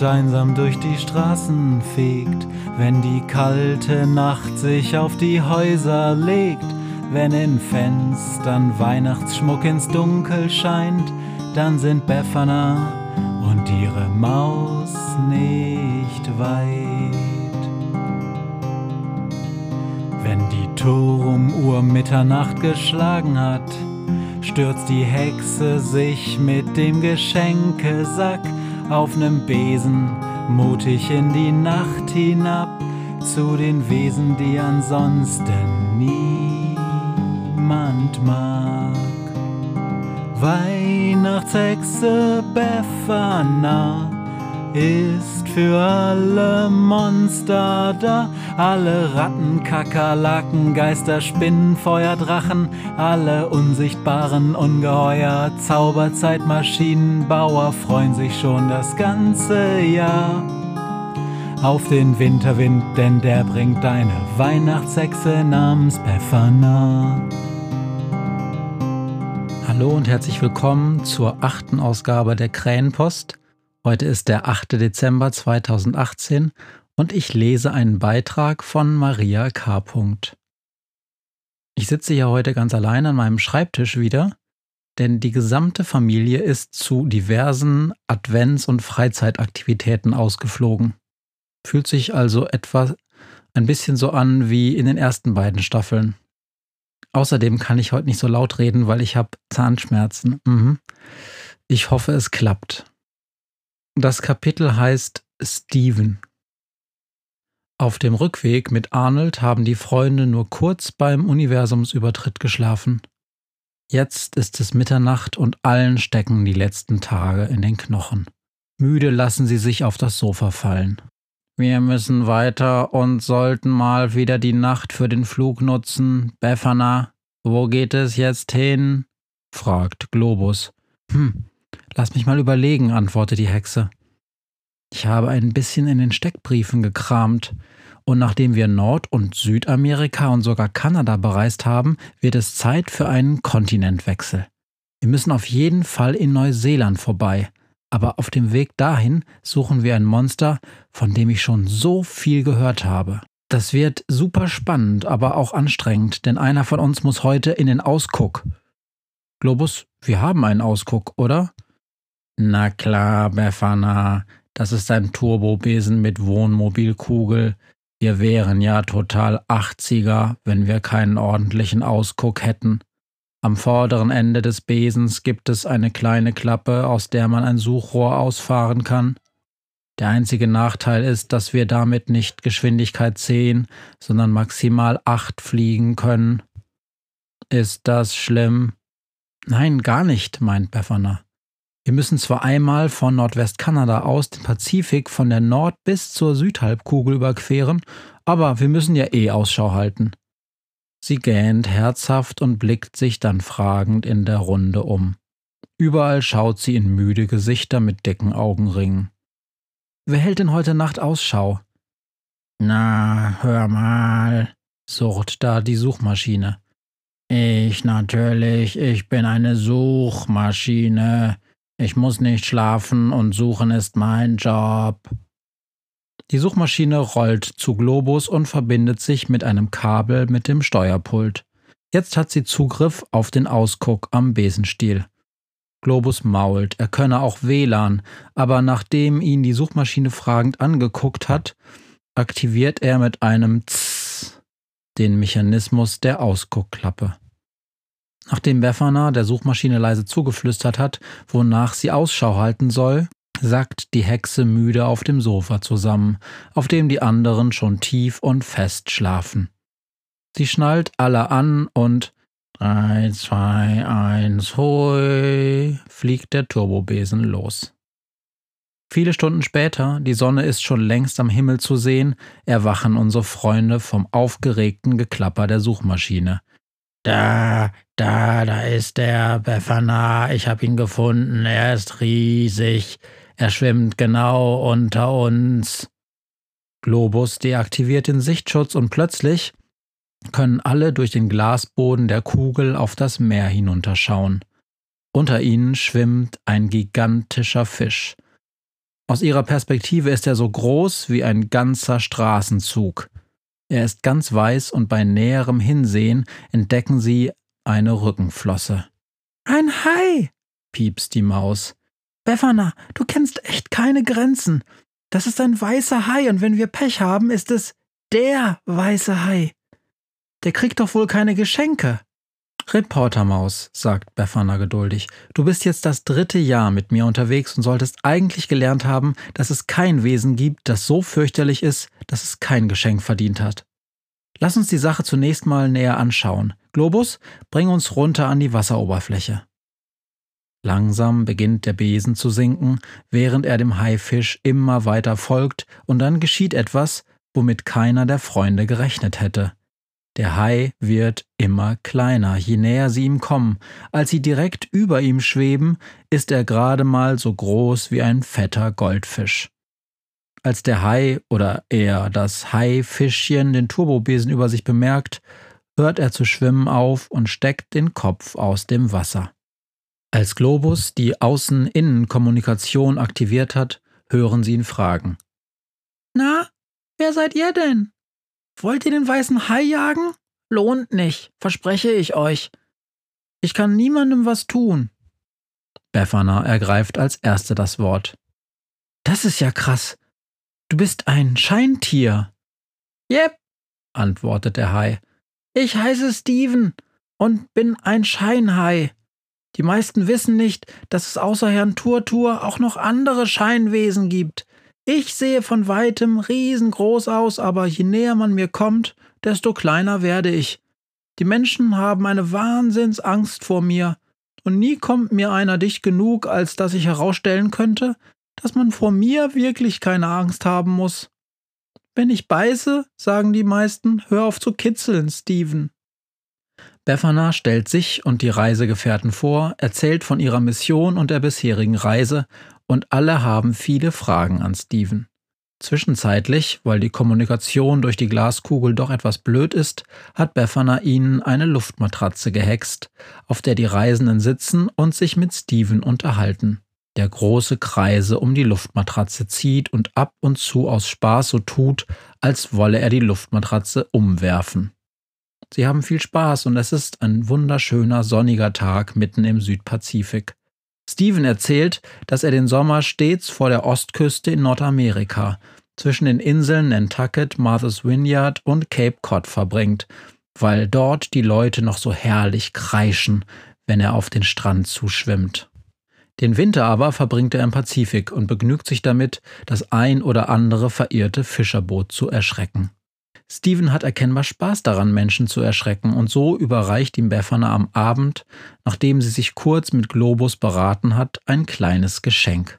Nacht einsam durch die Straßen fegt, wenn die kalte Nacht sich auf die Häuser legt, wenn in Fenstern Weihnachtsschmuck ins Dunkel scheint, dann sind Befana und ihre Maus nicht weit. Wenn die Turmuhr Mitternacht geschlagen hat, stürzt die Hexe sich mit dem Geschenkesack auf nem Besen mutig in die Nacht hinab zu den Wesen, die ansonsten niemand mag. Weihnachtshexe Befana ist für alle Monster da, alle Ratten, Kakerlaken, Geister, Spinnen, Feuer, Drachen, alle unsichtbaren Ungeheuer, Zauberzeitmaschinenbauer freuen sich schon das ganze Jahr auf den Winterwind, denn der bringt deine Weihnachtshexe namens Befana. Hallo und herzlich willkommen zur achten Ausgabe der Krähenpost. Heute ist der 8. Dezember 2018 und ich lese einen Beitrag von Maria K. Ich sitze hier heute ganz allein an meinem Schreibtisch wieder, denn die gesamte Familie ist zu diversen Advents- und Freizeitaktivitäten ausgeflogen. Fühlt sich also etwa ein bisschen so an wie in den ersten beiden Staffeln. Außerdem kann ich heute nicht so laut reden, weil ich habe Zahnschmerzen. Mhm. Ich hoffe, es klappt. Das Kapitel heißt Steven. Auf dem Rückweg mit Arnold haben die Freunde nur kurz beim Universumsübertritt geschlafen. Jetzt ist es Mitternacht und allen stecken die letzten Tage in den Knochen. Müde lassen sie sich auf das Sofa fallen. Wir müssen weiter und sollten mal wieder die Nacht für den Flug nutzen. Befana, wo geht es jetzt hin? fragt Globus. Hm, Lass mich mal überlegen, antwortet die Hexe. Ich habe ein bisschen in den Steckbriefen gekramt, und nachdem wir Nord- und Südamerika und sogar Kanada bereist haben, wird es Zeit für einen Kontinentwechsel. Wir müssen auf jeden Fall in Neuseeland vorbei, aber auf dem Weg dahin suchen wir ein Monster, von dem ich schon so viel gehört habe. Das wird super spannend, aber auch anstrengend, denn einer von uns muss heute in den Ausguck. Globus, wir haben einen Ausguck, oder? Na klar, Befana, das ist ein Turbobesen mit Wohnmobilkugel. Wir wären ja total 80er, wenn wir keinen ordentlichen Ausguck hätten. Am vorderen Ende des Besens gibt es eine kleine Klappe, aus der man ein Suchrohr ausfahren kann. Der einzige Nachteil ist, dass wir damit nicht Geschwindigkeit 10, sondern maximal 8 fliegen können. Ist das schlimm? Nein, gar nicht, meint Befana. Wir müssen zwar einmal von Nordwestkanada aus den Pazifik von der Nord- bis zur Südhalbkugel überqueren, aber wir müssen ja eh Ausschau halten. Sie gähnt herzhaft und blickt sich dann fragend in der Runde um. Überall schaut sie in müde Gesichter mit dicken Augenringen. Wer hält denn heute Nacht Ausschau? Na, hör mal, surrt da die Suchmaschine. Ich natürlich, ich bin eine Suchmaschine. Ich muss nicht schlafen und suchen ist mein Job. Die Suchmaschine rollt zu Globus und verbindet sich mit einem Kabel mit dem Steuerpult. Jetzt hat sie Zugriff auf den Ausguck am Besenstiel. Globus mault, er könne auch WLAN, aber nachdem ihn die Suchmaschine fragend angeguckt hat, aktiviert er mit einem Tss den Mechanismus der Ausguckklappe. Nachdem Befana der Suchmaschine leise zugeflüstert hat, wonach sie Ausschau halten soll, sackt die Hexe müde auf dem Sofa zusammen, auf dem die anderen schon tief und fest schlafen. Sie schnallt alle an und 3, 2, 1, hui, fliegt der Turbobesen los. Viele Stunden später, die Sonne ist schon längst am Himmel zu sehen, erwachen unsere Freunde vom aufgeregten Geklapper der Suchmaschine. Da, da, da ist der Befana. Ich habe ihn gefunden. Er ist riesig. Er schwimmt genau unter uns. Globus deaktiviert den Sichtschutz und plötzlich können alle durch den Glasboden der Kugel auf das Meer hinunterschauen. Unter ihnen schwimmt ein gigantischer Fisch. Aus ihrer Perspektive ist er so groß wie ein ganzer Straßenzug. Er ist ganz weiß und bei näherem Hinsehen entdecken sie eine Rückenflosse. Ein Hai, piepst die Maus. Befana, du kennst echt keine Grenzen. Das ist ein weißer Hai und wenn wir Pech haben, ist es der weiße Hai. Der kriegt doch wohl keine Geschenke. Reportermaus, sagt Befana geduldig, du bist jetzt das dritte Jahr mit mir unterwegs und solltest eigentlich gelernt haben, dass es kein Wesen gibt, das so fürchterlich ist, dass es kein Geschenk verdient hat. Lass uns die Sache zunächst mal näher anschauen. Globus, bring uns runter an die Wasseroberfläche. Langsam beginnt der Besen zu sinken, während er dem Haifisch immer weiter folgt, und dann geschieht etwas, womit keiner der Freunde gerechnet hätte. Der Hai wird immer kleiner, je näher sie ihm kommen. Als sie direkt über ihm schweben, ist er gerade mal so groß wie ein fetter Goldfisch. Als der Hai oder eher das Haifischchen den Turbobesen über sich bemerkt, hört er zu schwimmen auf und steckt den Kopf aus dem Wasser. Als Globus die Außen-Innen-Kommunikation aktiviert hat, hören sie ihn fragen. Na, wer seid ihr denn? Wollt ihr den weißen Hai jagen? Lohnt nicht, verspreche ich euch. Ich kann niemandem was tun. Befana ergreift als Erste das Wort. Das ist ja krass. Du bist ein Scheintier. Yep, antwortet der Hai. Ich heiße Steven und bin ein Scheinhai. Die meisten wissen nicht, dass es außer Herrn Turtur auch noch andere Scheinwesen gibt. Ich sehe von weitem riesengroß aus, aber je näher man mir kommt, desto kleiner werde ich. Die Menschen haben eine Wahnsinnsangst vor mir, und nie kommt mir einer dicht genug, als dass ich herausstellen könnte, dass man vor mir wirklich keine Angst haben muss. Wenn ich beiße, sagen die meisten, hör auf zu kitzeln, Steven. Befana stellt sich und die Reisegefährten vor, erzählt von ihrer Mission und der bisherigen Reise, und alle haben viele Fragen an Steven. Zwischenzeitlich, weil die Kommunikation durch die Glaskugel doch etwas blöd ist, hat Befana ihnen eine Luftmatratze gehext, auf der die Reisenden sitzen und sich mit Steven unterhalten, der große Kreise um die Luftmatratze zieht und ab und zu aus Spaß so tut, als wolle er die Luftmatratze umwerfen. Sie haben viel Spaß und es ist ein wunderschöner sonniger Tag mitten im Südpazifik. Steven erzählt, dass er den Sommer stets vor der Ostküste in Nordamerika, zwischen den Inseln Nantucket, Martha's Vineyard und Cape Cod verbringt, weil dort die Leute noch so herrlich kreischen, wenn er auf den Strand zuschwimmt. Den Winter aber verbringt er im Pazifik und begnügt sich damit, das ein oder andere verirrte Fischerboot zu erschrecken. Steven hat erkennbar Spaß daran, Menschen zu erschrecken, und so überreicht ihm Befana am Abend, nachdem sie sich kurz mit Globus beraten hat, ein kleines Geschenk.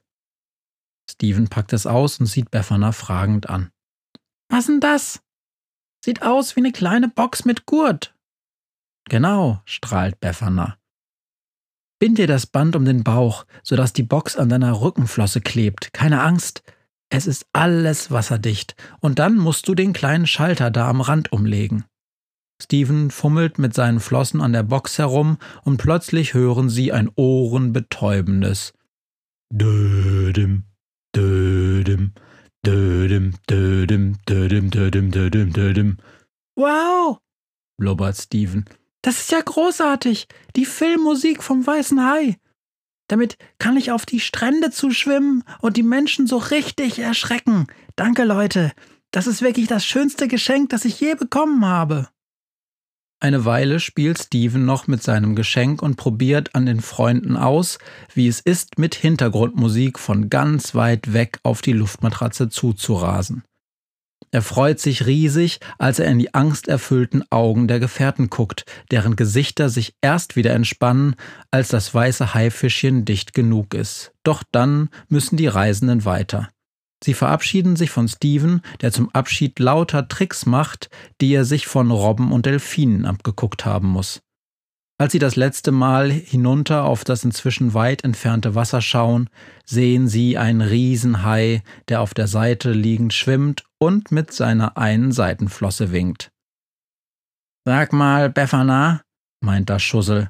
Steven packt es aus und sieht Befana fragend an. Was denn das? Sieht aus wie eine kleine Box mit Gurt. Genau, strahlt Befana. Bind dir das Band um den Bauch, sodass die Box an deiner Rückenflosse klebt. Keine Angst, es ist alles wasserdicht. Und dann musst du den kleinen Schalter da am Rand umlegen. Steven fummelt mit seinen Flossen an der Box herum und plötzlich hören sie ein ohrenbetäubendes Dödim, Dödim, Dödim, Dödim, Dödim, Dödim, Dödim, Dödim. Wow, blubbert Steven. Das ist ja großartig. Die Filmmusik vom Weißen Hai. Damit kann ich auf die Strände zuschwimmen und die Menschen so richtig erschrecken. Danke, Leute. Das ist wirklich das schönste Geschenk, das ich je bekommen habe. Eine Weile spielt Steven noch mit seinem Geschenk und probiert an den Freunden aus, wie es ist, mit Hintergrundmusik von ganz weit weg auf die Luftmatratze zuzurasen. Er freut sich riesig, als er in die angsterfüllten Augen der Gefährten guckt, deren Gesichter sich erst wieder entspannen, als das weiße Haifischchen dicht genug ist. Doch dann müssen die Reisenden weiter. Sie verabschieden sich von Steven, der zum Abschied lauter Tricks macht, die er sich von Robben und Delfinen abgeguckt haben muss. Als sie das letzte Mal hinunter auf das inzwischen weit entfernte Wasser schauen, sehen sie einen Riesenhai, der auf der Seite liegend schwimmt und mit seiner einen Seitenflosse winkt. Sag mal, Befana, meint das Schussel,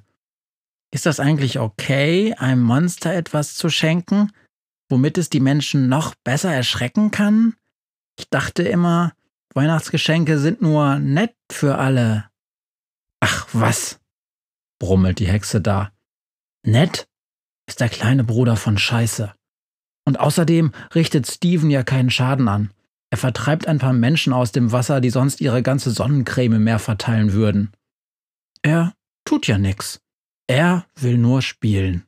ist das eigentlich okay, einem Monster etwas zu schenken? womit es die Menschen noch besser erschrecken kann? Ich dachte immer, Weihnachtsgeschenke sind nur nett für alle. Ach was, brummelt die Hexe da. Nett ist der kleine Bruder von Scheiße. Und außerdem richtet Steven ja keinen Schaden an. Er vertreibt ein paar Menschen aus dem Wasser, die sonst ihre ganze Sonnencreme im Meer verteilen würden. Er tut ja nix. Er will nur spielen.